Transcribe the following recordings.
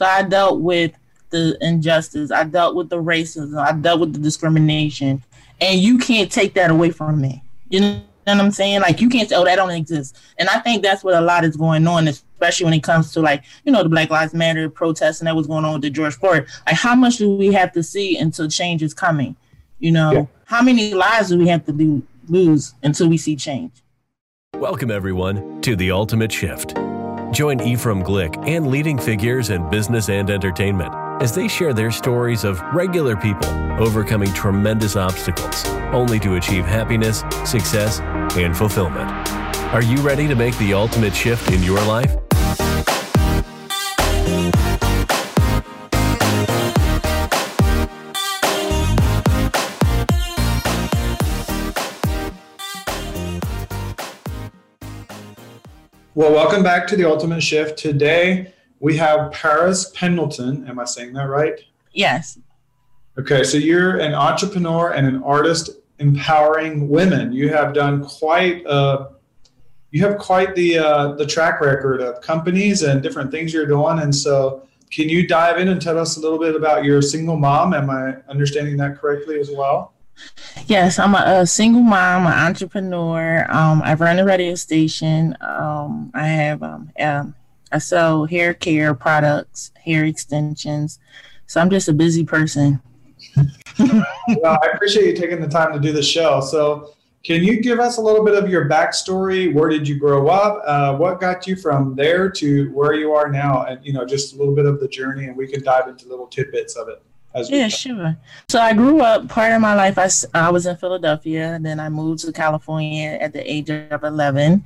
So I dealt with the injustice, I dealt with the racism, I dealt with the discrimination, and you can't take that away from me. You know what I'm saying? Like you can't say, "Oh, that don't exist." And I think that's what a lot is going on, especially when it comes to like you know the Black Lives Matter protests and that was going on with the George Floyd. Like, how much do we have to see until change is coming? You know, yeah. how many lives do we have to do, lose until we see change? Welcome everyone to the Ultimate Shift. Join Ephraim Glick and leading figures in business and entertainment as they share their stories of regular people overcoming tremendous obstacles only to achieve happiness, success, and fulfillment. Are you ready to make the ultimate shift in your life? Well, welcome back to the Ultimate Shift. Today, we have Paris Pendelton. Am I saying that right? Yes. Okay, so you're an entrepreneur and an artist empowering women. You have done quite uh, you have quite the uh, the track record of companies and different things you're doing. And so, can you dive in and tell us a little bit about your single mom? Am I understanding that correctly as well? Yes, I'm a, a single mom, an entrepreneur. Um, I run a radio station. Um, I have um, um, I sell hair care products, hair extensions. So I'm just a busy person. well, I appreciate you taking the time to do the show. So, can you give us a little bit of your backstory? Where did you grow up? Uh, what got you from there to where you are now? And you know, just a little bit of the journey, and we can dive into little tidbits of it. Yeah, sure. So I grew up. Part of my life, I, I was in Philadelphia. Then I moved to California at the age of 11,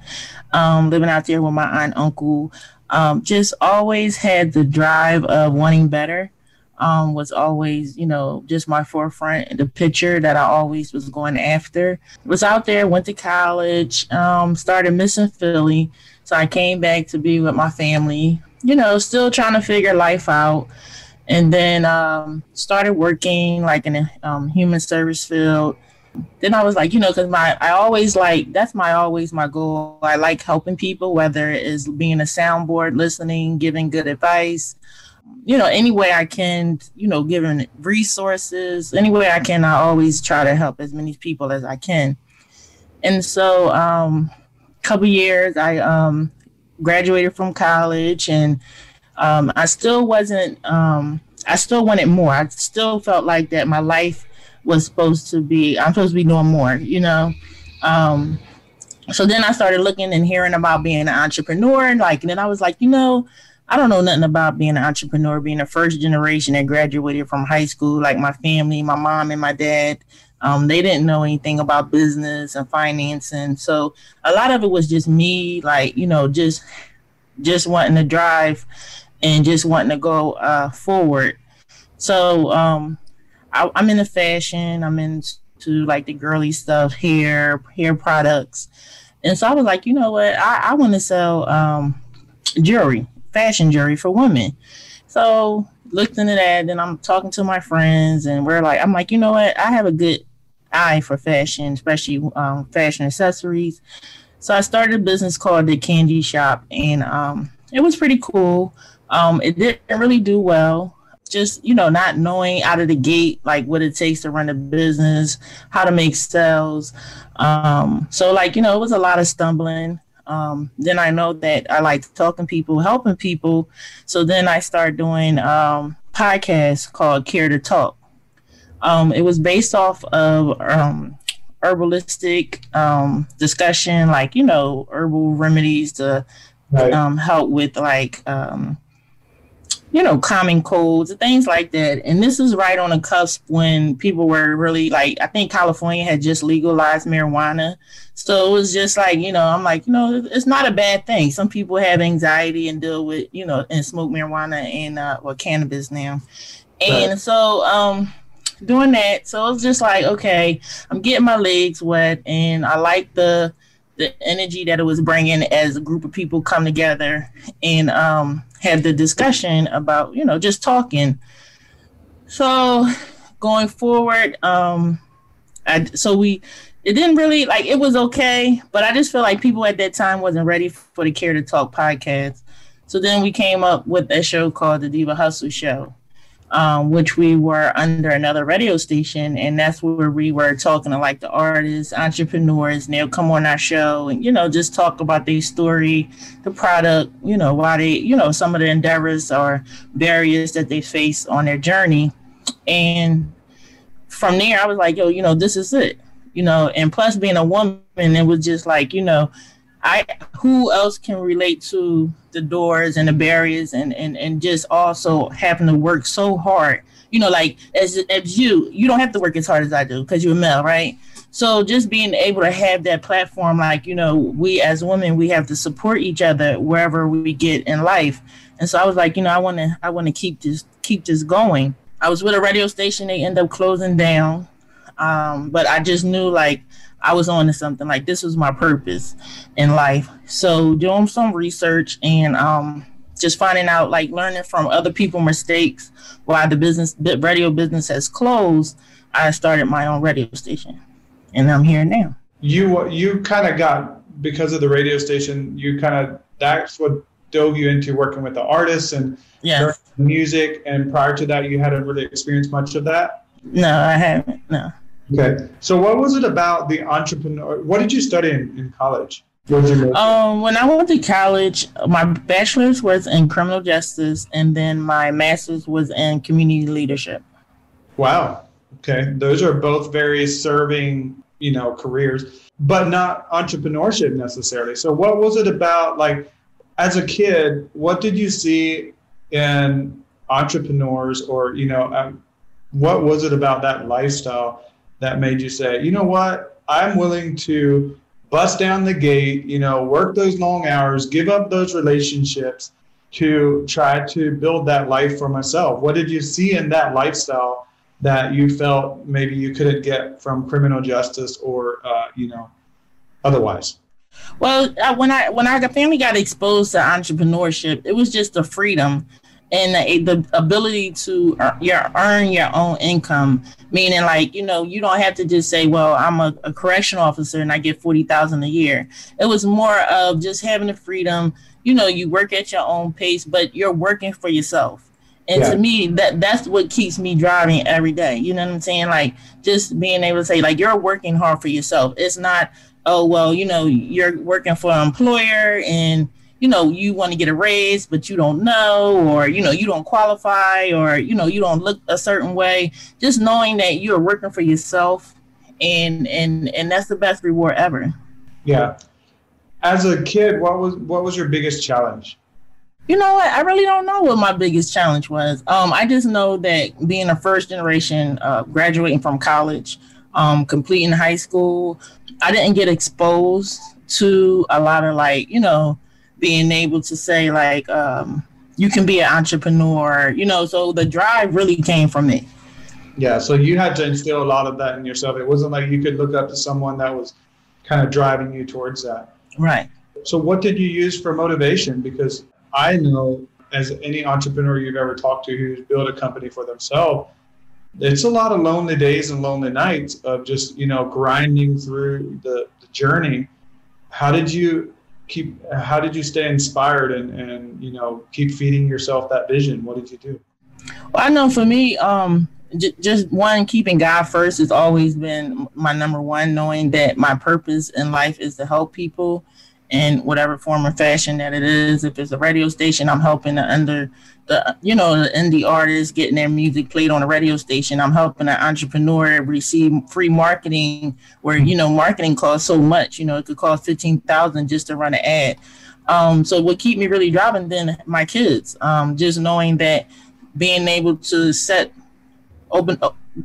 um, living out there with my aunt, uncle um, just always had the drive of wanting better. Um, was always, you know, just my forefront, the picture that I always was going after. Was out there, went to college, um, started missing Philly. So I came back to be with my family, you know, still trying to figure life out. And then um, started working like in a um, human service field then I was like, you know, because my I always like that's my always my goal. I like helping people, whether it is being a soundboard, listening, giving good advice, you know, any way I can, you know, giving resources, any way I can. I always try to help as many people as I can. And so, um, couple years, I um, graduated from college, and um, I still wasn't. Um, I still wanted more. I still felt like that my life was supposed to be I'm supposed to be doing more, you know. Um, so then I started looking and hearing about being an entrepreneur and like and then I was like, you know, I don't know nothing about being an entrepreneur, being a first generation that graduated from high school, like my family, my mom and my dad. Um, they didn't know anything about business and financing. So a lot of it was just me, like, you know, just just wanting to drive and just wanting to go uh, forward. So um, I, am into fashion. I'm into like the girly stuff, hair, hair products. And so I was like, you know what? I, I want to sell um, jewelry, fashion jewelry for women. So looked into that. Then I'm talking to my friends, and we're like, I'm like, you know what? I have a good eye for fashion, especially um, fashion accessories. So I started a business called the Candy Shop, and um, it was pretty cool. Um, it didn't really do well. Just you know not knowing out of the gate like what it takes to run a business how to make sales. Um so like you know it was a lot of stumbling. Um then i know that i like talking people helping people. So then i started doing um podcast called care to talk. Um it was based off of um herbalistic um discussion like you know herbal remedies to right. um help with like um you know, common colds and things like that. And this is right on the cusp when people were really like, I think California had just legalized marijuana. So it was just like, you know, I'm like, you know, it's not a bad thing. Some people have anxiety and deal with, you know, and smoke marijuana and uh, or cannabis now. And right. so, um, doing that, so it's just like, okay, I'm getting my legs wet, and I like the the energy that it was bringing as a group of people come together and um, have the discussion about you know just talking. So going forward um I, so we it didn't really like it was okay but i just feel like people at that time wasn't ready for the care to talk podcast. So then we came up with a show called the Diva Hustle Show um, which we were under another radio station, and that's where we were talking to like the artists, entrepreneurs, and they'll come on our show and you know just talk about their story, the product, you know why they, you know some of the endeavors or barriers that they face on their journey, and from there I was like, yo, you know this is it, you know, and plus being a woman, it was just like you know I who else can relate to the doors and the barriers and and and just also having to work so hard. You know, like as as you, you don't have to work as hard as I do because you're a male, right? So just being able to have that platform, like you know, we as women, we have to support each other wherever we get in life. And so I was like, you know, I want to, I want to keep this, keep this going. I was with a radio station; they end up closing down, um, but I just knew like I was on to something. Like this was my purpose in life. So doing some research and um, just finding out, like learning from other people' mistakes why the business, the radio business has closed. I started my own radio station, and I'm here now. You you kind of got because of the radio station. You kind of that's what dove you into working with the artists and yes. music. And prior to that, you hadn't really experienced much of that. No, I haven't. No. Okay. So what was it about the entrepreneur? What did you study in, in college? Um, when I went to college, my bachelor's was in criminal justice, and then my master's was in community leadership. Wow. Okay, those are both very serving, you know, careers, but not entrepreneurship necessarily. So, what was it about, like, as a kid? What did you see in entrepreneurs, or you know, um, what was it about that lifestyle that made you say, you know what, I'm willing to bust down the gate, you know, work those long hours, give up those relationships to try to build that life for myself? What did you see in that lifestyle that you felt maybe you couldn't get from criminal justice or, uh, you know, otherwise? Well, uh, when I when our family got exposed to entrepreneurship, it was just the freedom and the, the ability to earn your, earn your own income. Meaning like you know you don't have to just say well i'm a, a correctional officer and i get 40000 a year. It was more of just having the freedom. You know you work at your own pace but you're working for yourself. And yeah. to me that that's what keeps me driving every day. You know what i'm saying? Like just being able to say like you're working hard for yourself. It's not oh well you know you're working for an employer and you know you want to get a raise but you don't know or you know you don't qualify or you know you don't look a certain way. Just knowing that you're working for yourself and and and that's the best reward ever. Yeah. As a kid what was what was your biggest challenge? You know what? I really don't know what my biggest challenge was. Um i just know that being a first generation uh, graduating from college um completing high school i didn't get exposed to a lot of like you know being able to say like um, you can be an entrepreneur you know so the drive really came from me yeah so you had to instill a lot of that in yourself. It wasn't like you could look up to someone that was kind of driving you towards that. Right. So what did you use for motivation? Because i know as any entrepreneur you've ever talked to who's built a company for themselves it's a lot of lonely days and lonely nights of just you know grinding through the, the journey. How did you keep how did you stay inspired and and you know keep feeding yourself that vision? What did you do? Well i know for me um j- just one keeping god first has always been my number one knowing that my purpose in life is to help people in whatever form or fashion that it is. If it's a radio station i'm helping under the you know the indie artists getting their music played on a radio station. I'm helping an entrepreneur receive free marketing where you know marketing costs so much you know it could cost 15000 just to run an ad. Um, so what keep me really driving then my kids um, just knowing that being able to set open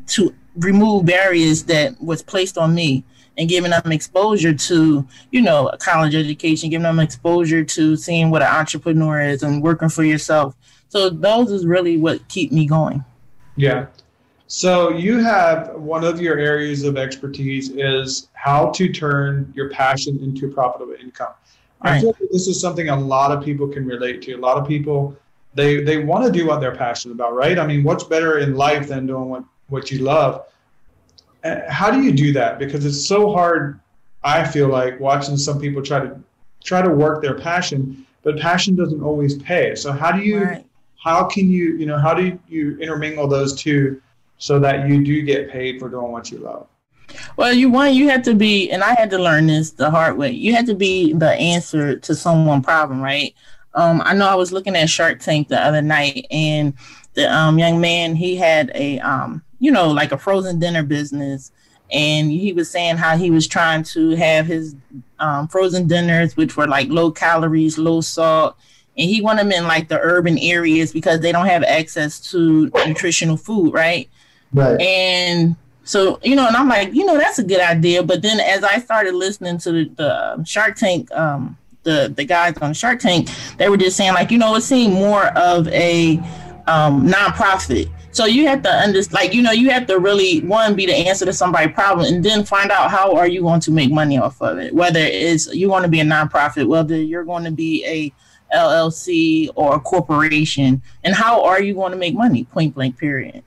to remove barriers that was placed on me and giving them exposure to, you know, a college education, giving them exposure to seeing what an entrepreneur is and working for yourself so those is really what keep me going. Yeah. So you have one of your areas of expertise is how to turn your passion into profitable income. Right. I feel like this is something a lot of people can relate to. A lot of people they they want to do what they're passionate about, right? I mean, what's better in life than doing what what you love? How do you do that? Because it's so hard. I feel like watching some people try to try to work their passion, but passion doesn't always pay. So how do you right. how can you you know how do you intermingle those two so that you do get paid for doing what you love? Well, you one you had to be, and I had to learn this the hard way. You had to be the answer to someone problem, right? Um, I know I was looking at Shark Tank the other night, and the um, young man he had a um, you know like a frozen dinner business, and he was saying how he was trying to have his um, frozen dinners, which were like low calories, low salt, and he wanted them in like the urban areas because they don't have access to nutritional food, right? Right. And so you know, and I'm like, you know, that's a good idea. But then as I started listening to the, the um, Shark Tank, um, the the guys on Shark Tank, they were just saying like, you know, it seemed more of a um, nonprofit so you have to understand, like you know, you have to really one be the answer to somebody's problem, and then find out how are you going to make money off of it. Whether it's you want to be a nonprofit, whether you're going to be a LLC or a corporation, and how are you going to make money? Point blank. Period.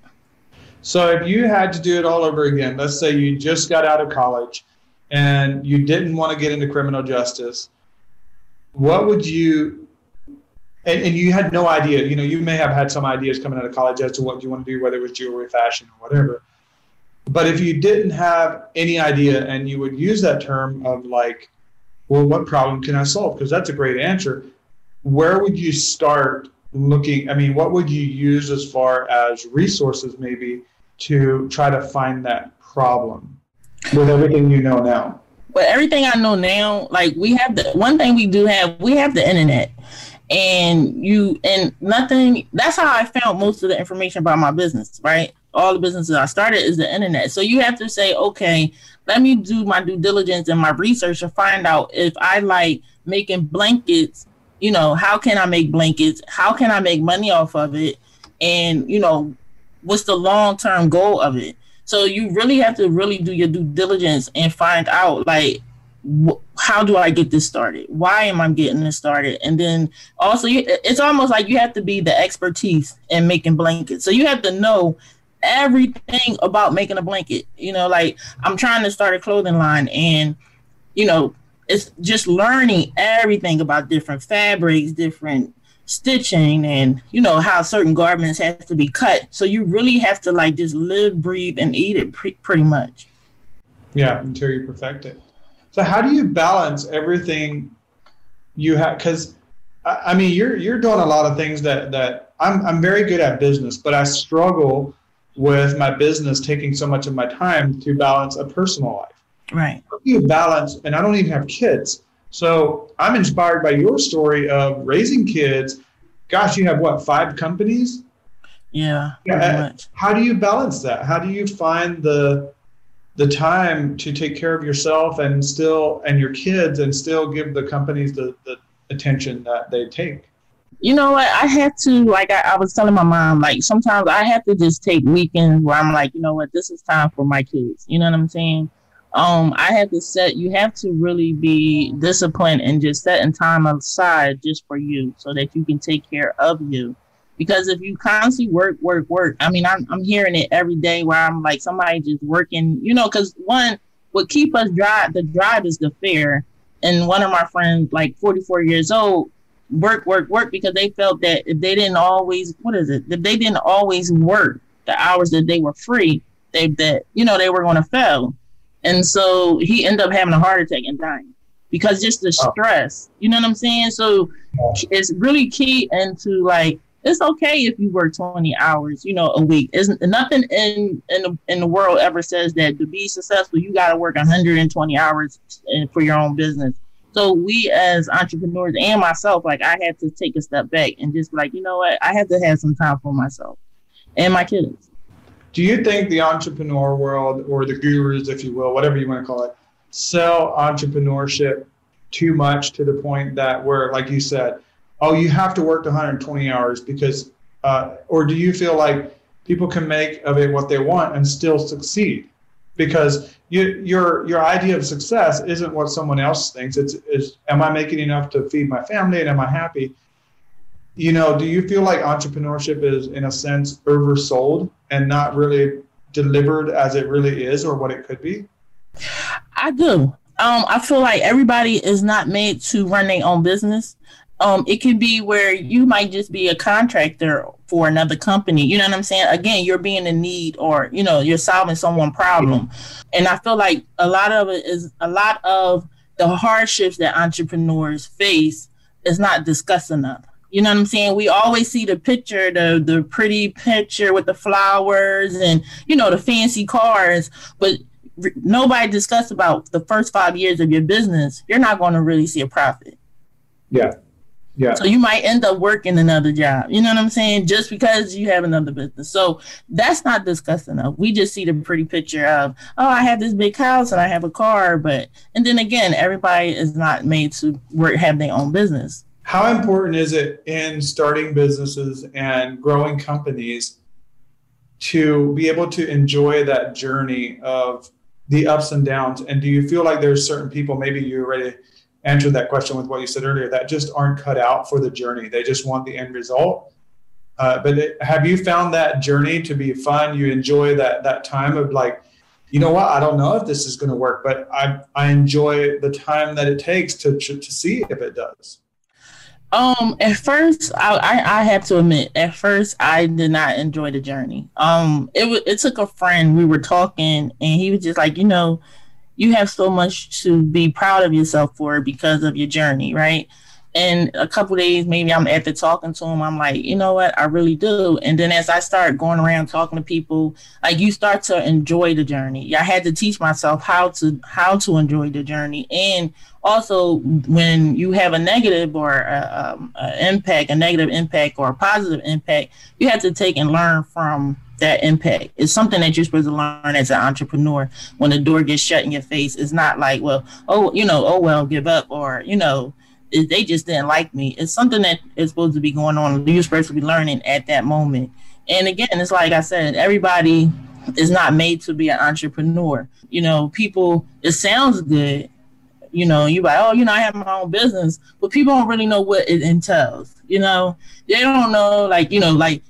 So if you had to do it all over again, let's say you just got out of college and you didn't want to get into criminal justice, what would you and, and you had no idea, you know, you may have had some ideas coming out of college as to what you want to do, whether it was jewelry, fashion, or whatever. But if you didn't have any idea and you would use that term of like, well, what problem can I solve? Because that's a great answer. Where would you start looking? I mean, what would you use as far as resources maybe to try to find that problem with everything you know now? Well, everything I know now, like we have the one thing we do have, we have the internet and you and nothing that's how i found most of the information about my business right? All the businesses i started is the internet. So you have to say okay let me do my due diligence and my research to find out if i like making blankets you know how can i make blankets? How can i make money off of it? And you know what's the long term goal of it? So you really have to really do your due diligence and find out like how do I get this started? Why am I getting this started? And then also, it's almost like you have to be the expertise in making blankets. So you have to know everything about making a blanket. You know, like I'm trying to start a clothing line, and you know, it's just learning everything about different fabrics, different stitching, and you know how certain garments have to be cut. So you really have to like just live, breathe, and eat it pre- pretty much. Yeah, until you perfect it. So how do you balance everything you have? Because I mean, you're you're doing a lot of things that that I'm I'm very good at business, but I struggle with my business taking so much of my time to balance a personal life. Right. How do you balance? And I don't even have kids, so I'm inspired by your story of raising kids. Gosh, you have what five companies? Yeah. yeah. Uh, how do you balance that? How do you find the the time to take care of yourself and still and your kids and still give the companies the, the attention that they take. You know what? I had to like I, I, was telling my mom like sometimes i have to just take weekends where i'm like you know what? This is time for my kids. You know what i'm saying? Um i have to set you have to really be disciplined and just setting time aside just for you so that you can take care of you because if you constantly work, work, work, I mean, I'm, I'm hearing it every day where I'm like somebody just working, you know, because one, what keep us drive, the drive is the fear. And one of my friends, like 44 years old, work, work, work because they felt that if they didn't always, what is it, if they didn't always work the hours that they were free, they that you know they were going to fail. And so he ended up having a heart attack and dying because just the oh. stress, you know what I'm saying? So it's really key into like it's okay if you work 20 hours, you know, a week. Isn't nothing in in the, in the world ever says that to be successful, you got to work 120 hours for your own business. So we as entrepreneurs and myself, like I had to take a step back and just like, you know what, I had to have some time for myself and my kids. Do you think the entrepreneur world or the gurus, if you will, whatever you want to call it, sell entrepreneurship too much to the point that where, like you said, oh, you have to work 120 hours because, uh, or do you feel like people can make of it what they want and still succeed? Because you, your your idea of success isn't what someone else thinks. It's is am I making enough to feed my family and am I happy? You know, do you feel like entrepreneurship is in a sense oversold and not really delivered as it really is or what it could be? I do. Um, I feel like everybody is not made to run their own business Um, it can be where you might just be a contractor for another company. You know what I'm saying? Again, you're being in need or, you know, you're solving someone problem. And I feel like a lot of it is a lot of the hardships that entrepreneurs face is not discussed enough. You know what I'm saying? We always see the picture, the the pretty picture with the flowers and you know the fancy cars, but nobody discuss about the first five years of your business. You're not going to really see a profit. Yeah, yeah. So you might end up working another job. You know what I'm saying? Just because you have another business. So that's not discussed enough. We just see the pretty picture of, oh, I have this big house and I have a car, but and then again, everybody is not made to work have their own business. How important is it in starting businesses and growing companies to be able to enjoy that journey of the ups and downs? And do you feel like there's certain people, maybe you already answered that question with what you said earlier, that just aren't cut out for the journey? They just want the end result. Uh, but it, have you found that journey to be fun? You enjoy that that time of like, you know what? I don't know if this is going to work, but I I enjoy the time that it takes to to, to see if it does. Um, at first, I, I, I have to admit, at first, I did not enjoy the journey. Um, it w- it took a friend. We were talking, and he was just like, you know, you have so much to be proud of yourself for because of your journey, right? And a couple days, maybe I'm at the talking to him. I'm like, you know what, I really do. And then as I start going around talking to people, like you start to enjoy the journey. I had to teach myself how to how to enjoy the journey, and also when you have a negative or a, um, a impact, a negative impact or a positive impact, you have to take and learn from that impact. It's something that you're supposed to learn as an entrepreneur. When the door gets shut in your face, it's not like, well, oh, you know, oh well, give up, or you know, they just didn't like me. It's something that is supposed to be going on. You're supposed to be learning at that moment. And again, it's like I said, everybody is not made to be an entrepreneur. You know, people. It sounds good, you know, you like, oh, you know, I have my own business, but people don't really know what it entails. You know, they don't know, like, you know, like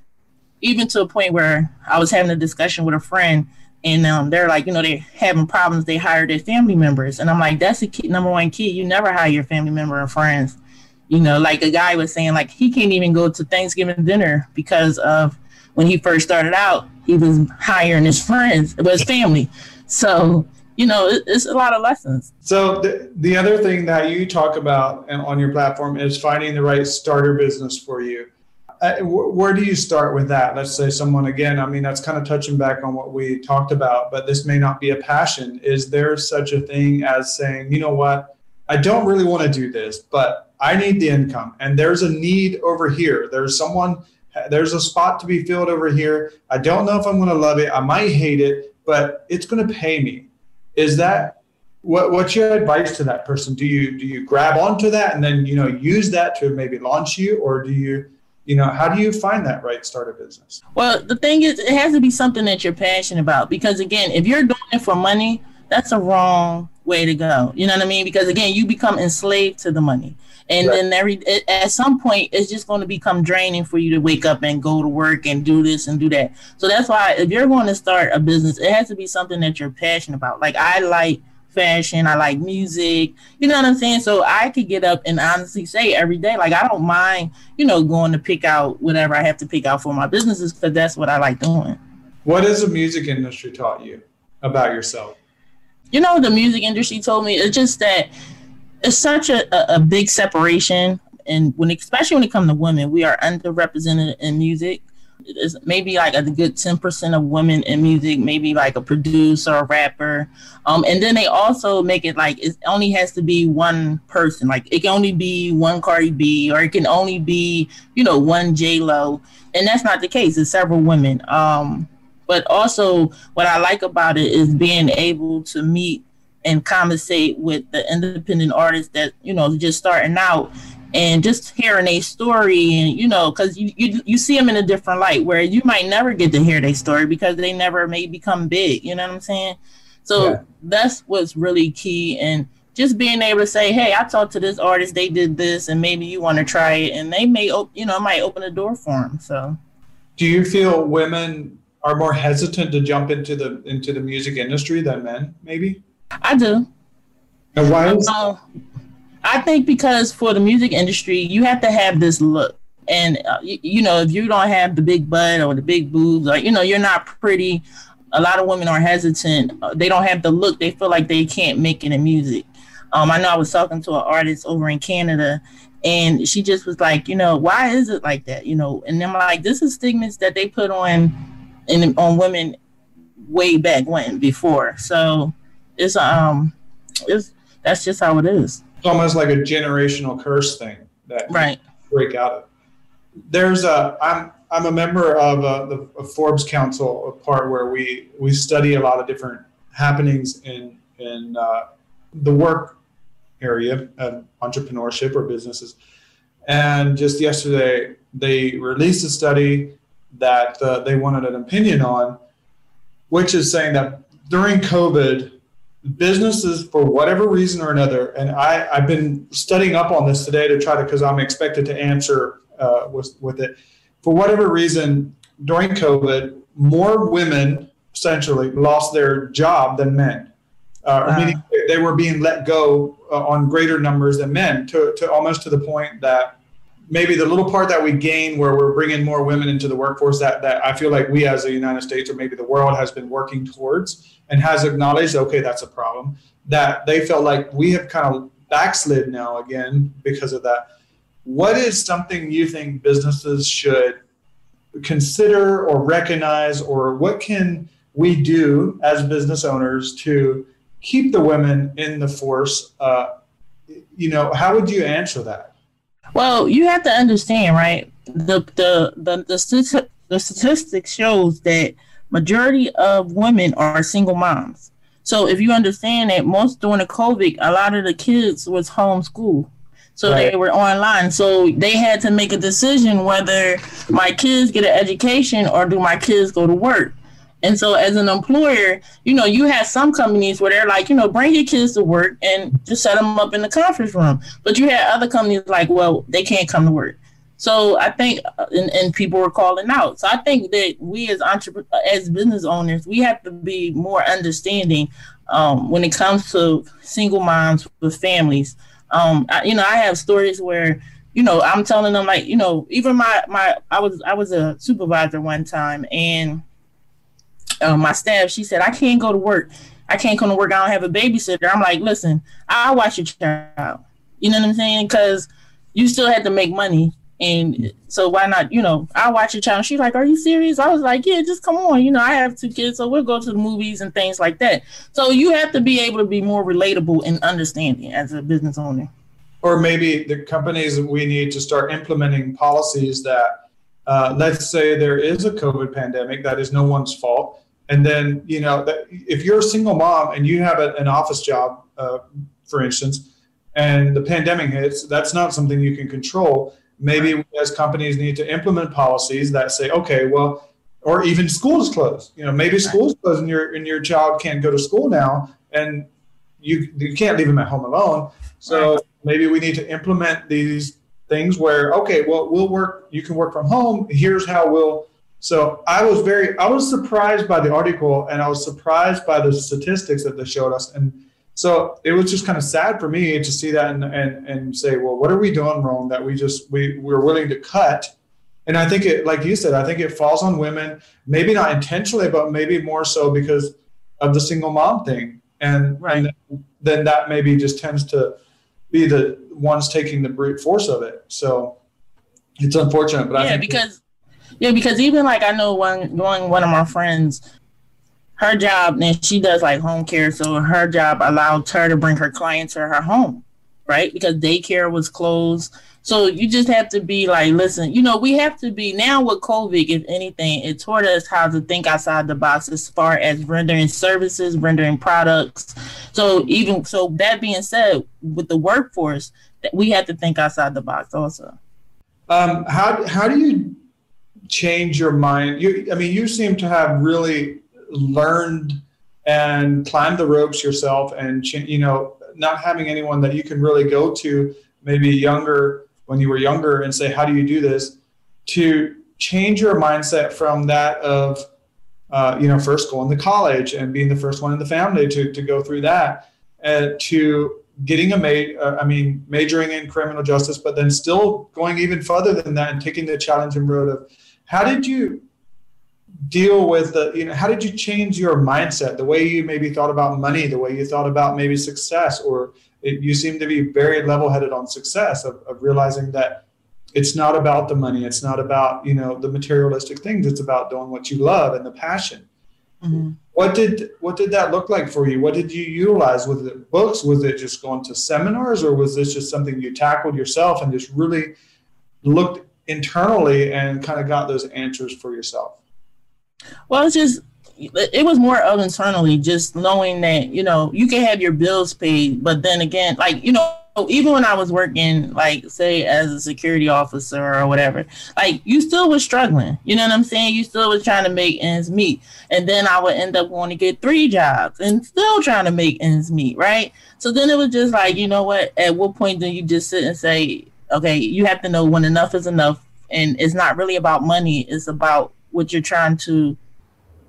even to a point where I was having a discussion with a friend, and um, they're like, you know, they're having problems. They hire their family members, and I'm like, that's the key, number one key. You never hire your family member and friends. You know, like a guy was saying, like he can't even go to Thanksgiving dinner because of when he first started out, he was hiring his friends, it was family. So you know, it, it's a lot of lessons. So the, the other thing that you talk about on your platform is finding the right starter business for you. Where do you start with that? Let's say someone again. I mean, that's kind of touching back on what we talked about, but this may not be a passion. Is there such a thing as saying, you know what, I don't really want to do this, but I need the income, and there's a need over here. There's someone. There's a spot to be filled over here. I don't know if I'm going to love it. I might hate it, but it's going to pay me is that what, what's your advice to that person? Do you do you grab onto that and then you know use that to maybe launch you, or do you you know how do you find that right start a business? Well, the thing is, it has to be something that you're passionate about because again, if you're doing it for money, that's a wrong way to go. You know what I mean? Because again, you become enslaved to the money and right. then every it, at some point it's just going to become draining for you to wake up and go to work and do this and do that so that's why if you're going to start a business it has to be something that you're passionate about like i like fashion i like music you know what i'm saying? So i could get up and honestly say every day like i don't mind you know going to pick out whatever i have to pick out for my businesses because that's what i like doing. What has the music industry taught you about yourself? You know the music industry told me it's just that it's such a, a, big separation and when especially when it comes to women we are underrepresented in music it's maybe like a good 10% of women in music maybe like a producer or a rapper. Um, and then they also make it like it only has to be one person. Like it can only be one cardi b or it can only be you know one j lo and that's not the case. It's several women. Um, but also what i like about it is being able to meet and conversate with the independent artists that you know just starting out and just hearing a story and you know because you, you you see them in a different light where you might never get to hear their story because they never may become big you know what i'm saying so yeah. that's what's really key and just being able to say hey i talked to this artist they did this and maybe you want to try it and they may op- you know might open a door for them so do you feel women are more hesitant to jump into the into the music industry than men maybe I do. And why is uh, I think because for the music industry, you have to have this look. And, uh, you, you, know, if you don't have the big butt or the big boobs, or, you know, you're not pretty, a lot of women are hesitant. Uh, they don't have the look. They feel like they can't make it in music. Um, I know I was talking to an artist over in Canada, and she just was like, you know, why is it like that? You know, and I'm like, this is stigmas that they put on, in on women, way back when before. So, it's um, it's that's just how it is. It's almost like a generational curse thing that right break out of. There's a I'm I'm a member of uh, the Forbes Council, a part where we we study a lot of different happenings in in uh, the work area of entrepreneurship or businesses. And just yesterday, they released a study that uh, they wanted an opinion on, which is saying that during COVID, businesses, for whatever reason or another, and I, I've been studying up on this today to try to, because I'm expected to answer uh, with, with it. For whatever reason, during COVID, more women essentially lost their job than men uh, wow. meaning they were being let go uh, on greater numbers than men, to, to almost to the point that maybe the little part that we gain where we're bringing more women into the workforce that, that I feel like we as the United States or maybe the world has been working towards and has acknowledged, okay, that's a problem, that they felt like we have kind of backslid now again because of that. What is something you think businesses should consider or recognize, or what can we do as business owners to keep the women in the force, uh, you know, how would you answer that? Well, you have to understand, right? The the the the, the statistics shows that majority of women are single moms. So if you understand that most during the COVID, a lot of the kids was homeschooled. So right. they were online. So they had to make a decision whether my kids get an education or do my kids go to work. And so, as an employer, you know, you have some companies where they're like, you know, bring your kids to work and just set them up in the conference room. But you had other companies like, well, they can't come to work. So I think, uh, and, and people were calling out. So I think that we as entrepreneurs, as business owners, we have to be more understanding um, when it comes to single moms with families. Um, I, you know, I have stories where you know I'm telling them like, you know, even my my I was I was a supervisor one time and uh, my staff, she said, I can't go to work. I can't come to work. I don't have a babysitter. I'm like, listen, I'll watch your child. You know what I'm saying? Because you still had to make money. And so why not, you know, I'll watch your child. She's like, Are you serious? I was like, Yeah, just come on. You know, I have two kids, so we'll go to the movies and things like that. So you have to be able to be more relatable and understanding as a business owner. Or maybe the companies we need to start implementing policies that uh, let's say there is a COVID pandemic that is no one's fault and then, you know, if you're a single mom and you have a, an office job, uh, for instance, and the pandemic hits, that's not something you can control. Maybe right. as companies need to implement policies that say, okay, well, or even schools closed. You know, maybe schools closed and your and your child can't go to school now, and you you can't leave them at home alone. So maybe we need to implement these things where okay, well, we'll work. You can work from home. Here's how we'll so I was very, I was surprised by the article and I was surprised by the statistics that they showed us. And so it was just kind of sad for me to see that and, and, and say, well, what are we doing wrong that we just, we, we're willing to cut. And I think it, like you said, I think it falls on women, maybe not intentionally, but maybe more so because of the single mom thing. And, right. and then that maybe just tends to be the ones taking the brute force of it. So it's unfortunate, but yeah, I because yeah, because even like I know one one one of my friends, her job and she does like home care, so her job allowed her to bring her clients to her home, right? Because daycare was closed. So you just have to be like, listen, you know, we have to be now with COVID, if anything, it taught us how to think outside the box as far as rendering services, rendering products. So even so that being said, with the workforce, we have to think outside the box also. Um, how how do you change your mind? You, I mean, you seem to have really learned and climbed the ropes yourself, and you know, not having anyone that you can really go to, maybe younger when you were younger, and say, "How do you do this?" To change your mindset from that of uh, you know, first going to college and being the first one in the family to, to go through that, uh, to getting a ma- uh, I mean, majoring in criminal justice, but then still going even further than that and taking the challenging road of how did you deal with the, you know, how did you change your mindset, the way you maybe thought about money, the way you thought about maybe success, or it, you seem to be very level headed on success of, of realizing that it's not about the money. It's not about, you know, the materialistic things. It's about doing what you love and the passion. Mm-hmm. What did what did that look like for you? What did you utilize? Was it books? Was it just going to seminars, or was this just something you tackled yourself and just really looked internally and kind of got those answers for yourself? Well, it's just it was more of internally, just knowing that you know you can have your bills paid, but then again, like you know even when I was working, like say as a security officer or whatever, like you still was struggling. You know what I'm saying? You still was trying to make ends meet. And then I would end up wanting to get three jobs and still trying to make ends meet, right? So then it was just like, you know what? At what point do you just sit and say, okay, you have to know when enough is enough and it's not really about money, it's about what you're trying to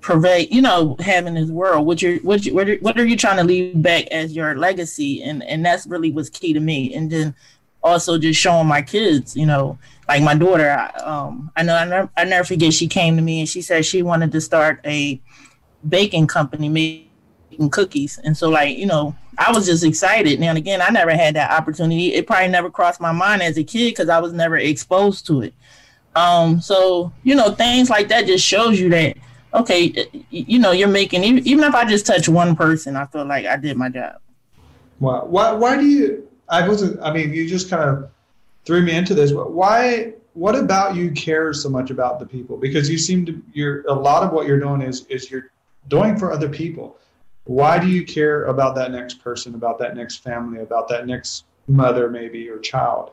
pervade, you know, having this world. What you're, what you, what are, what are you trying to leave back as your legacy? And and that's really what's key to me. And then also just showing my kids, you know, like my daughter. I, um, I know I never, I never forget. She came to me and she said she wanted to start a baking company making cookies. And so, like, you know, I was just excited. Now and again, I never had that opportunity. It probably never crossed my mind as a kid because I was never exposed to it. Um, so you know, things like that just shows you that okay, you know, you're making even if I just touch one person, I feel like I did my job. Wow. Why? Why do you? I wasn't. I mean, you just kind of threw me into this. Why? What about you care so much about the people? Because you seem to. You're a lot of what you're doing is is you're doing for other people. Why do you care about that next person, about that next family, about that next mother, maybe or child?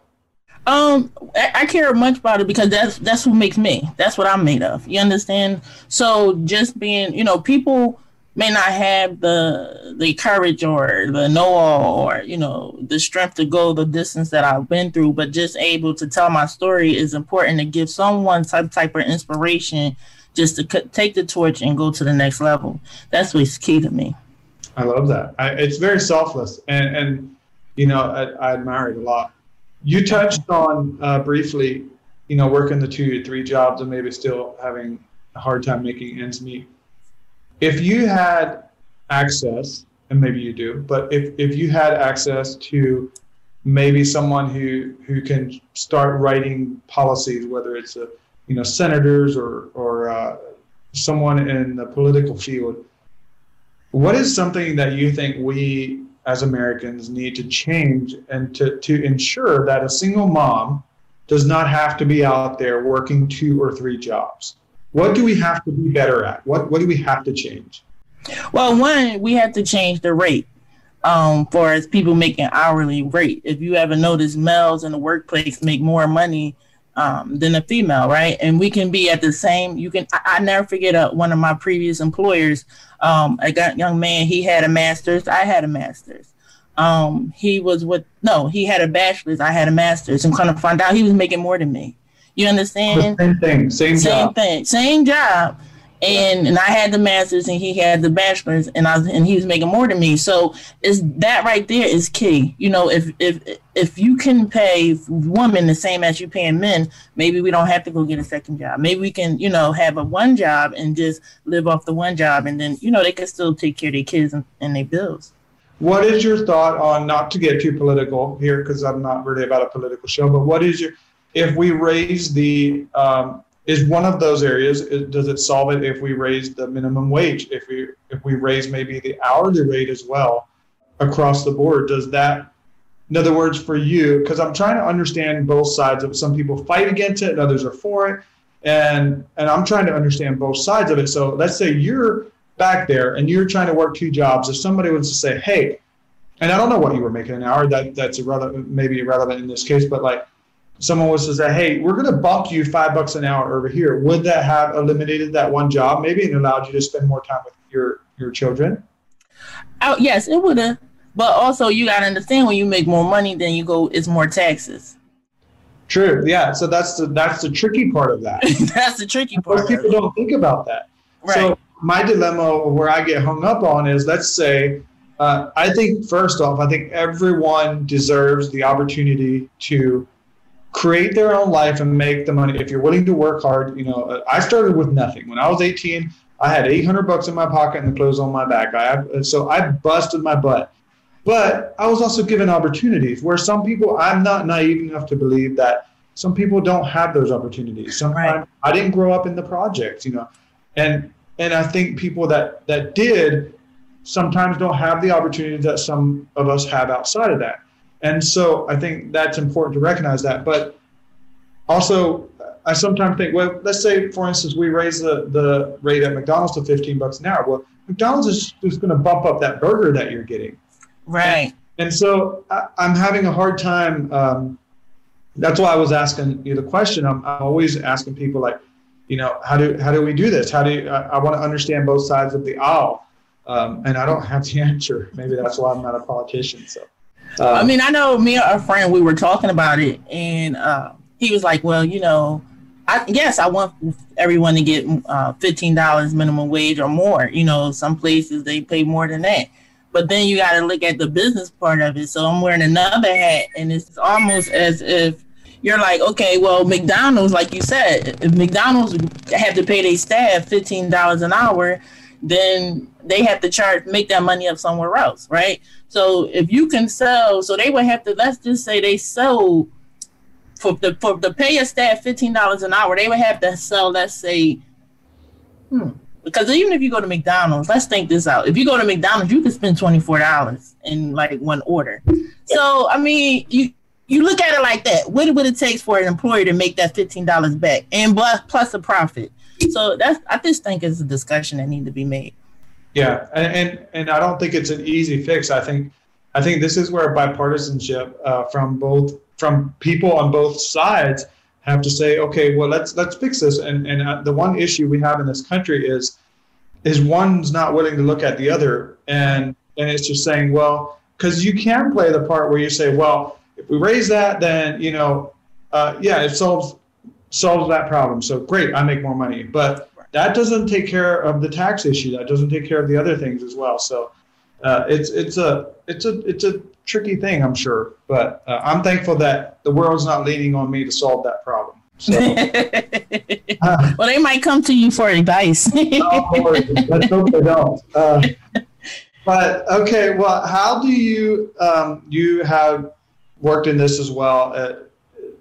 Um, I, I, care much about it because that's that's what makes me. That's what I'm made of. You understand? So just being, you know, people may not have the the courage or the know all or you know the strength to go the distance that I've been through, but just able to tell my story is important to give someone some type of inspiration just to c- take the torch and go to the next level. That's what's key to me. I love that. I, it's very selfless, and and you know I, I admire it a lot. You touched on uh, briefly, you know, working the two to three jobs and maybe still having a hard time making ends meet. If you had access, and maybe you do, but if, if you had access to maybe someone who who can start writing policies, whether it's a you know senators or or uh, someone in the political field, what is something that you think we as Americans need to change and to, to ensure that a single mom does not have to be out there working two or three jobs? What do we have to be better at? What, what do we have to change? Well, one, we have to change the rate um, for as people making hourly rate. If you ever notice, males in the workplace make more money um, than a female, right? And we can be at the same. You can. I, I never forget uh, one of my previous employers. Um, a young man. He had a master's. I had a master's. Um, he was with no. He had a bachelor's. I had a master's, and kind of find out he was making more than me. You understand? Same thing. Same, same job. thing. Same job and and I had the masters and he had the bachelors and I and he was making more than me. So is that right there is key. You know, if if if you can pay women the same as you paying men, maybe we don't have to go get a second job. Maybe we can, you know, have a one job and just live off the one job and then, you know, they can still take care of their kids and, and their bills. What is your thought on not to get too political here because I'm not really about a political show, but what is your if we raise the um, is one of those areas. Does it solve it if we raise the minimum wage? If we if we raise maybe the hourly rate as well across the board, does that? In other words, for you, because I'm trying to understand both sides of it. Some people fight against it, and others are for it, and and I'm trying to understand both sides of it. So let's say you're back there and you're trying to work two jobs. If somebody was to say, "Hey," and I don't know what you were making an hour, that that's irrelevant, maybe irrelevant in this case, but like someone was to say, hey, we're going to bump you five bucks an hour over here, would that have eliminated that one job maybe and allowed you to spend more time with your, your children? Oh, yes, it would have. But also, you got to understand when you make more money, then you go, it's more taxes. True. Yeah. So that's the that's the tricky part of that. that's the tricky part. Most people don't think about that. Right. So my dilemma where I get hung up on is, let's say Uh, I think first off, I think everyone deserves the opportunity to create their own life and make the money. If you're willing to work hard, you know, I started with nothing. When I was 18, I had 800 bucks in my pocket and the clothes on my back. I so I busted my butt. But I was also given opportunities where some people, I'm not naive enough to believe that some people don't have those opportunities. Sometimes right. I didn't grow up in the projects, you know, and and I think people that that did sometimes don't have the opportunities that some of us have outside of that. And so I think that's important to recognize that. But also, I sometimes think, well, let's say, for instance, we raise the, the rate at McDonald's to 15 bucks an hour. Well, McDonald's is just going to bump up that burger that you're getting. Right. And, and so I, am having a hard time. Um, that's why I was asking you the question. I'm, I'm, always asking people like, you know, how do how do we do this? How do you, I, I want to understand both sides of the aisle, um, and I don't have the answer. Maybe that's why I'm not a politician. So, um, I mean, I know me and a friend we were talking about it, and uh, he was like, "Well, you know, I, yes, I want everyone to get uh, fifteen dollars minimum wage or more. You know, some places they pay more than that." But then you got to look at the business part of it. So I'm wearing another hat, and it's almost as if you're like, okay, well, McDonald's, like you said, if McDonald's have to pay their staff fifteen dollars an hour, then they have to charge make that money up somewhere else, right? So if you can sell, so they would have to let's just say they sell for the for the pay a staff fifteen dollars an hour, they would have to sell, let's say, hmm, because even if you go to McDonald's, let's think this out. If you go to McDonald's, you can spend twenty four dollars in like one order. So I mean, you you look at it like that. What would it take for an employer to make that fifteen dollars back, and plus, plus a profit? So that's I just think it's a discussion that need to be made. Yeah, and, and and I don't think it's an easy fix. I think I think this is where bipartisanship uh, from both from people on both sides have to say, okay, well let's let's fix this. And and uh, the one issue we have in this country is is one's not willing to look at the other, and and it's just saying, well, because you can play the part where you say, well if we raise that, then you know, uh, yeah, it solves solves that problem. So great, I make more money, but that doesn't take care of the tax issue. That doesn't take care of the other things as well. So uh, it's it's a it's a it's a tricky thing, I'm sure. But uh, I'm thankful that the world's not leaning on me to solve that problem. So, uh, well, they might come to you for advice. oh, let's hope they don't. Uh, but okay, well, how do you um, you have worked in this as well.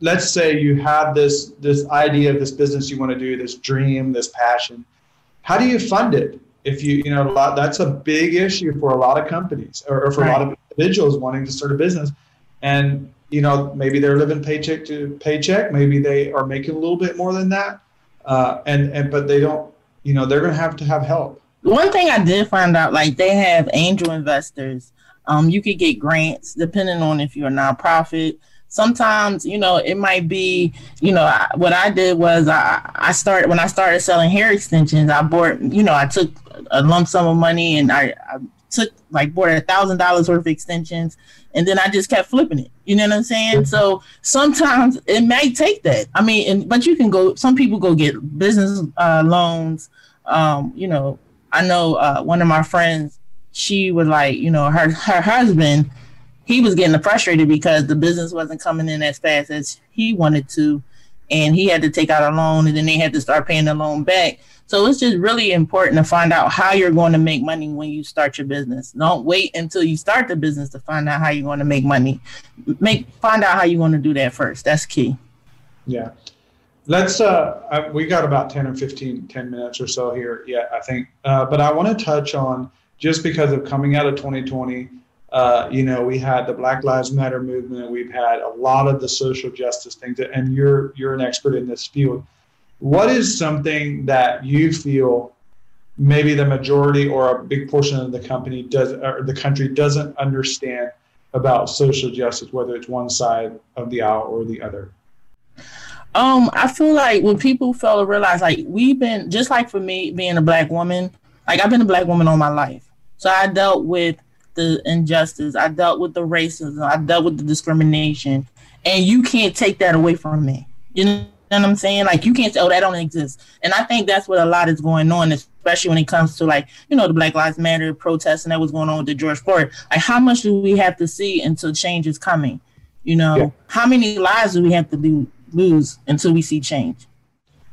Let's say you have this this idea of this business you want to do, this dream, this passion. How do you fund it? If you you know a lot, that's a big issue for a lot of companies or, or for right. a lot of individuals wanting to start a business, and you know maybe they're living paycheck to paycheck, maybe they are making a little bit more than that, uh, and and but they don't, you know, they're going to have to have help. One thing I did find out, like they have angel investors um, you could get grants depending on if you're a nonprofit. Sometimes, you know, it might be, you know, I, what I did was I, I started when I started selling hair extensions. I bought, you know, I took a lump sum of money and I, I took like bought a thousand dollars worth of extensions and then I just kept flipping it. You know what I'm saying? Mm-hmm. So sometimes it may take that. I mean, and, but you can go. Some people go get business uh, loans. Um, you know, I know uh, one of my friends she was like, you know, her her husband, he was getting frustrated because the business wasn't coming in as fast as he wanted to, and he had to take out a loan, and then they had to start paying the loan back. So it's just really important to find out how you're going to make money when you start your business. Don't wait until you start the business to find out how you're going to make money. Make find out how you're going to do that first. That's key. Yeah. Let's uh we got about 10 or 15 10 minutes or so here yeah I think uh, but I want to touch on just because of coming out of 2020. Uh, you know, we had the Black Lives Matter movement. We've had a lot of the social justice things, and you're you're an expert in this field. What is something that you feel maybe the majority or a big portion of the company does or the country doesn't understand about social justice, whether it's one side of the aisle or the other? Um, I feel like when people fail to realize, like we've been just like for me being a black woman, like I've been a black woman all my life. So I dealt with the injustice, I dealt with the racism, I dealt with the discrimination, and you can't take that away from me. You know what I'm saying? Like you can't say, "Oh, that don't exist." And I think that's what a lot is going on, especially when it comes to like you know the Black Lives Matter protesting that was going on with the George Floyd. Like, how much do we have to see until change is coming? You know, yeah. how many lives do we have to lo- lose until we see change?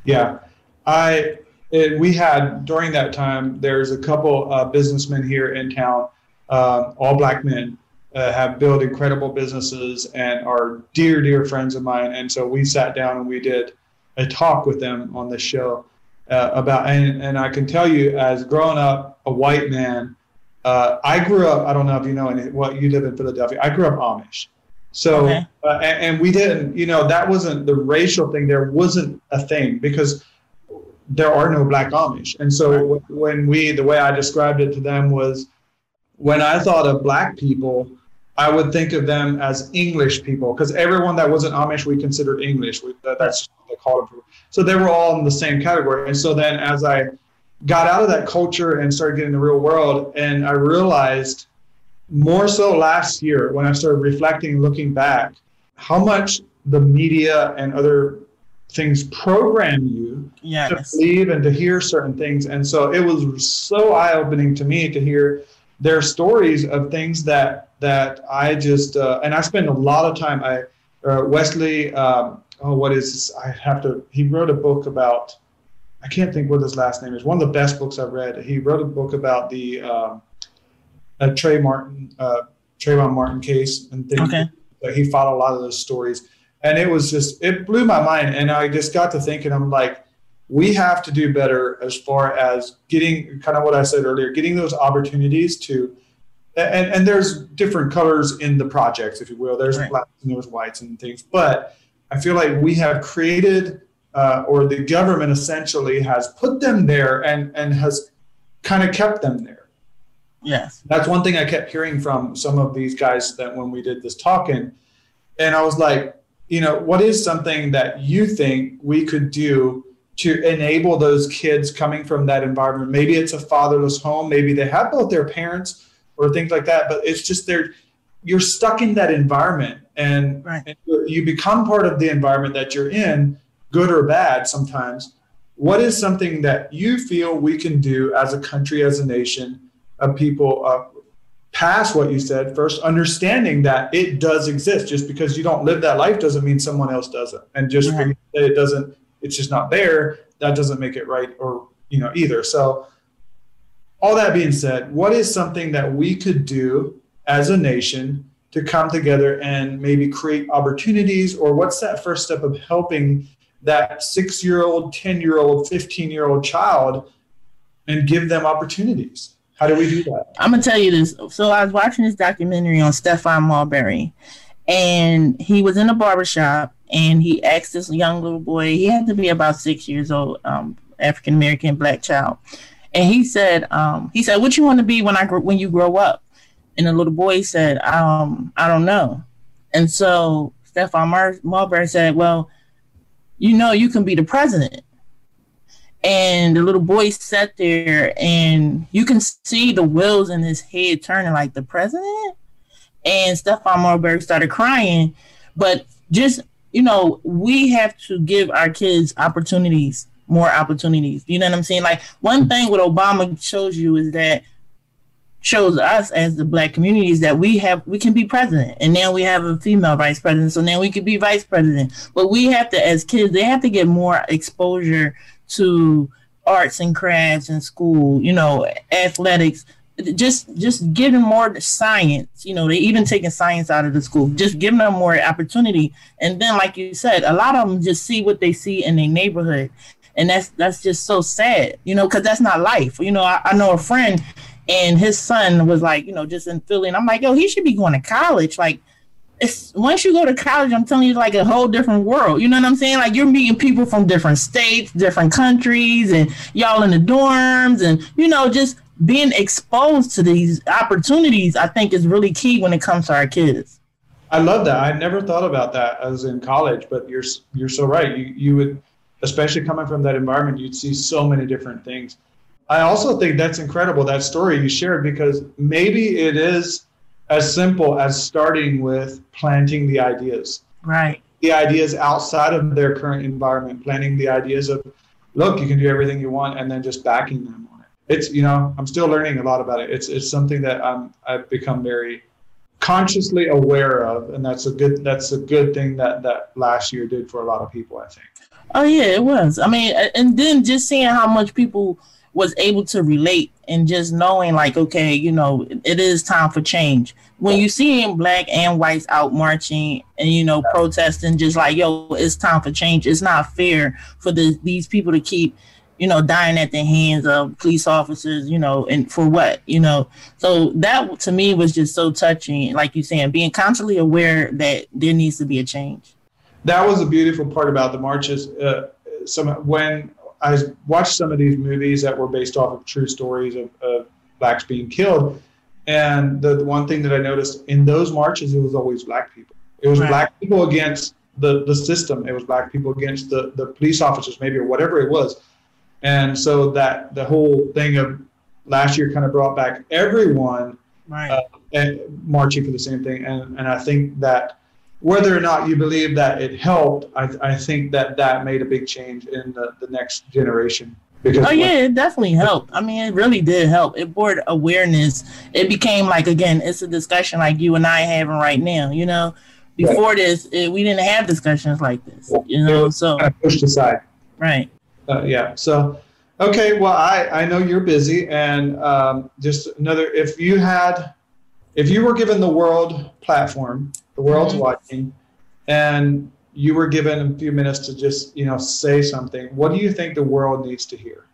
Yeah, I it, we had during that time. There's a couple uh, businessmen here in town, uh, all black men, uh, have built incredible businesses and are dear, dear friends of mine. And so we sat down and we did a talk with them on the show uh, about, and, and I can tell you, as growing up a white man, uh, I grew up. I don't know if you know any, what you live in Philadelphia. I grew up Amish. So, okay. uh, and, and, we didn't, you know, that wasn't the racial thing. There wasn't a thing because there are no black Amish. And so right. when we, the way I described it to them was when I thought of black people, I would think of them as English people because everyone that wasn't Amish we considered English. We, that, that's what they called them. So they were all in the same category. And so then as I got out of that culture and started getting the real world, and I realized more so last year when I started reflecting, looking back, how much the media and other things program you yes. to believe and to hear certain things. And so it was so eye opening to me to hear their stories of things that that I just uh, and I spend a lot of time. I uh, Wesley, um, oh, what is this? I have to. He wrote a book about. I can't think what his last name is. One of the best books I've read. He wrote a book about the um, uh, Trey Martin, uh, Trayvon Martin case and things. Okay. He followed a lot of those stories, and it was just it blew my mind. And I just got to thinking, I'm like, we have to do better as far as getting kind of what I said earlier, getting those opportunities to and, and there's different colors in the projects, if you will. There's right. blacks and there's whites and things. But I feel like we have created, uh, or the government essentially has put them there and, and has kind of kept them there. Yes. That's one thing I kept hearing from some of these guys that when we did this talking, and I was like, you know, what is something that you think we could do to enable those kids coming from that environment? Maybe it's a fatherless home, maybe they have both their parents or things like that. But it's just they're you're stuck in that environment and, right. and you become part of the environment that you're in, good or bad sometimes. What is something that you feel we can do as a country, as a nation, of people uh, past what you said first, understanding that it does exist. Just because you don't live that life doesn't mean someone else doesn't. And just that it doesn't, it's just not there. That doesn't make it right or you know either. So all that being said, what is something that we could do as a nation to come together and maybe create opportunities? Or what's that first step of helping that six year old, 10 year old, 15 year old child and give them opportunities? How do we do that? I'm going to tell you this. So I was watching this documentary on Stephon Marbury, and he was in a barbershop and he asked this young little boy, he had to be about six years old, um, African American black child and he said, um, he said, "What you want to be when I grow, when you grow up?" And the little boy said, um, "I don't know." And so Stephon Mar- Marbury said, "Well, you know, you can be the president." And the little boy sat there, and you can see the wheels in his head turning, like the president. And Stephon Marbury started crying, but just you know, we have to give our kids opportunities more opportunities. You know what I'm saying? Like one thing what Obama shows you is that shows us as the black community is that we have we can be president and now we have a female vice president so now we can be vice president but we have to as kids they have to get more exposure to arts and crafts in school you know athletics just just giving more science you know they even taking science out of the school just giving them more opportunity and then like you said a lot of them just see what they see in their neighborhood and that's that's just so sad, you know, because that's not life. You know, I, I, know a friend, and his son was like, you know, just in Philly, and I'm like, yo, he should be going to college. Like, it's once you go to college, I'm telling you, like a whole different world. You know what I'm saying? Like you're meeting people from different states, different countries, and y'all in the dorms, and you know, just being exposed to these opportunities. I think is really key when it comes to our kids. I love that. I never thought about that as in college, but you're you're so right. You you would especially coming from that environment, you'd see so many different things. I also think that's incredible, that story you shared, because maybe it is as simple as starting with planting the ideas. Right. The ideas outside of their current environment, planting the ideas of, look, you can do everything you want, and then just backing them. It's you know I'm still learning a lot about it. It's it's something that I'm I've become very consciously aware of, and that's a good that's a good thing that that last year did for a lot of people. I think. Oh yeah, it was. I mean, and then just seeing how much people was able to relate and just knowing like, okay, you know, it is time for change. When you see black and whites out marching and you know protesting, just like, yo, it's time for change. It's not fair for the, these people to keep you know, dying at the hands of police officers, you know, and for what, you know. So that to me was just so touching, like you saying, being constantly aware that there needs to be a change. That was the beautiful part about the marches. Uh, some when I watched some of these movies that were based off of true stories of, of blacks being killed, and the, the, one thing that I noticed in those marches, it was always black people. It was right. black people against the, the system. It was black people against the, the police officers, maybe, or whatever it was and so that the whole thing of last year kind of brought back everyone right. uh, and marching for the same thing. And, and I think that whether or not you believe that it helped, I, I think that that made a big change in the, the next generation. Because oh yeah, it definitely helped. I mean, it really did help. It brought awareness. It became like again, it's a discussion like you and I having right now. You know, before right. this, it, we didn't have discussions like this. You know, so pushed aside. Right uh, yeah. So, okay. Well, I I know you're busy, and um, just another. If you had, if you were given the world platform, the world's mm-hmm. watching, and you were given a few minutes to just you know say something, what do you think the world needs to hear?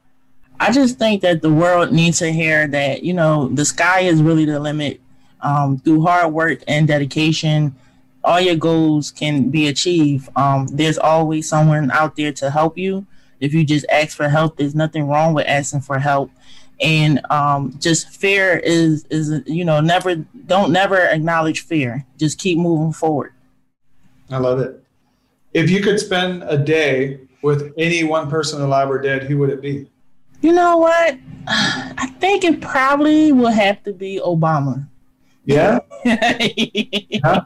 I just think that the world needs to hear that you know the sky is really the limit. Um, through hard work and dedication, all your goals can be achieved. Um, there's always someone out there to help you if you just ask for help, there's nothing wrong with asking for help. And um, just fear is is you know never don't never acknowledge fear. Just keep moving forward. I love it. If you could spend a day with any one person alive or dead, who would it be? You know what? I think it probably will have to be Obama. Yeah. huh?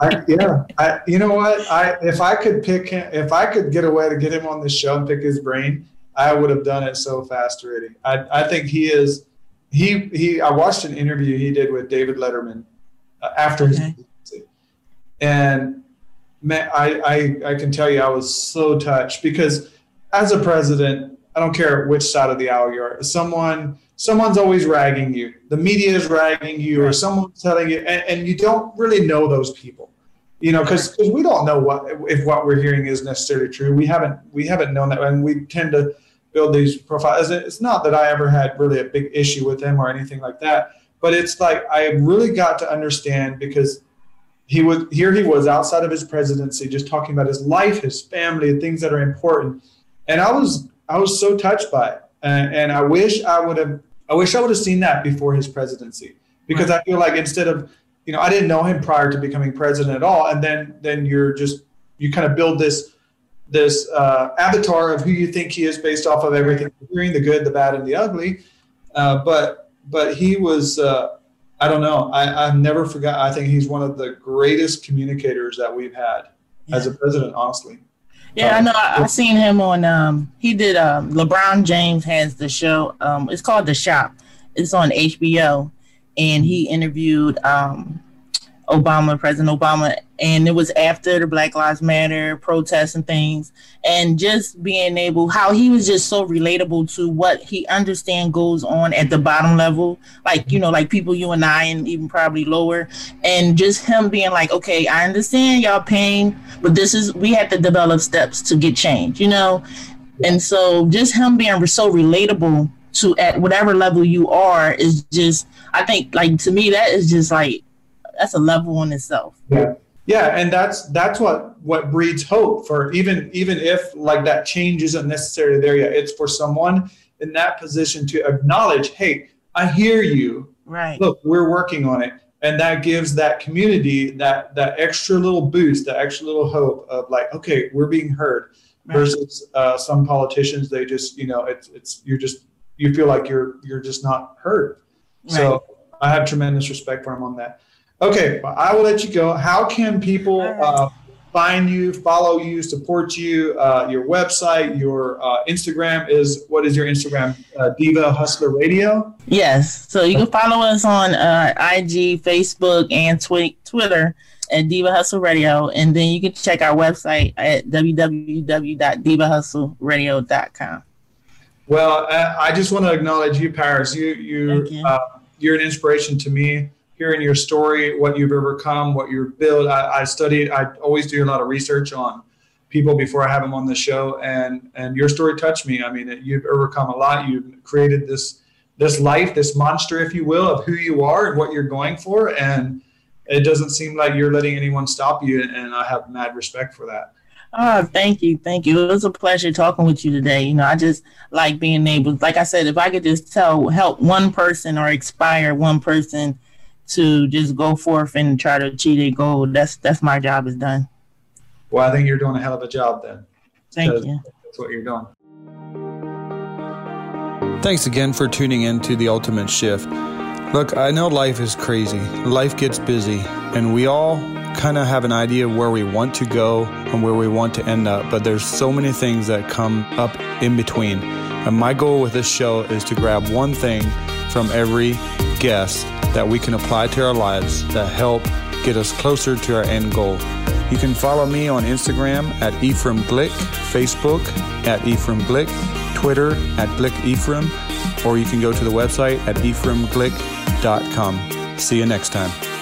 I, yeah, I, you know what? I if I could pick him, if I could get a way to get him on the show and pick his brain, I would have done it so fast already. I, I think he is. He he. I watched an interview he did with David Letterman uh, after his presidency, and man, I, I I can tell you I was so touched because as a president, I don't care which side of the aisle you're. Someone someone's always ragging you. The media is ragging you, or someone's telling you, and, and you don't really know those people. You know, because we don't know what if what we're hearing is necessarily true. We haven't we haven't known that, and we tend to build these profiles. It's not that I ever had really a big issue with him or anything like that, but it's like I really got to understand because he was here. He was outside of his presidency, just talking about his life, his family, and things that are important. And I was I was so touched by it, and, and I wish I would have I wish I would have seen that before his presidency because. I feel like instead of, you know, I didn't know him prior to becoming president at all, and then then you're just you kind of build this this uh, avatar of who you think he is based off of everything you're hearing, the good, the bad, and the ugly. Uh, but but he was. Uh, I don't know. I, I've never forgot. I think he's one of the greatest communicators that we've had yeah. as a president, honestly. Yeah, I know. I, I seen him on. Um, he did. Um, LeBron James has the show. Um, it's called The Shop. It's on HBO, and he interviewed um Obama, President Obama, and it was after the Black Lives Matter protests and things, and just being able how he was just so relatable to what he understand goes on at the bottom level, like you know, like people you and I, and even probably lower, and just him being like, okay, I understand y'all pain, but this is we have to develop steps to get change, you know, and so just him being so relatable to at whatever level you are is just I think like to me that is just like that's a level in itself. Yeah. Yeah, and that's that's what what breeds hope for even even if like that change isn't necessarily there yet. It's for someone in that position to acknowledge, hey, I hear you. Right. Look, we're working on it. And that gives that community that that extra little boost, that extra little hope of like, okay, we're being heard. Right. Versus uh, some politicians, they just, you know, it's it's you're just you feel like you're you're just not heard. Right. So I have tremendous respect for him on that. Okay, I will let you go. How can people uh, find you, follow you, support you, uh, your website, your uh, Instagram is what is your Instagram? Uh, Diva Hustler Radio. Yes, so you can follow us on uh, IG, Facebook, and twi- Twitter at Diva Hustle Radio, and then you can check our website at www.divahustleradio.com. Well, I just want to acknowledge you, Paris. You you, you. Uh, you're an inspiration to me. Hearing your story, what you've overcome, what you've built. I, I studied. I always do a lot of research on people before I have them on the show, and and your story touched me. I mean, you've overcome a lot. You've created this this life, this monster, if you will, of who you are and what you're going for, and it doesn't seem like you're letting anyone stop you. And I have mad respect for that. Oh, thank you. Thank you. It was a pleasure talking with you today. You know, I just like being able, like I said, if I could just tell, help one person or inspire one person to just go forth and try to achieve their goal, that's that's my job is done. Well, I think you're doing a hell of a job then. Thank you. That's what you're doing. Thanks again for tuning in to The Ultimate Shift. Look, I know life is crazy. Life gets busy, and we all kind of have an idea of where we want to go and where we want to end up, but there's so many things that come up in between. And my goal with this show is to grab one thing from every guest that we can apply to our lives that help get us closer to our end goal. You can follow me on Instagram at Ephraim Glick, Facebook at Ephraim Glick, Twitter at Glick Ephraim, or you can go to the website at ephraimglick.com. See you next time.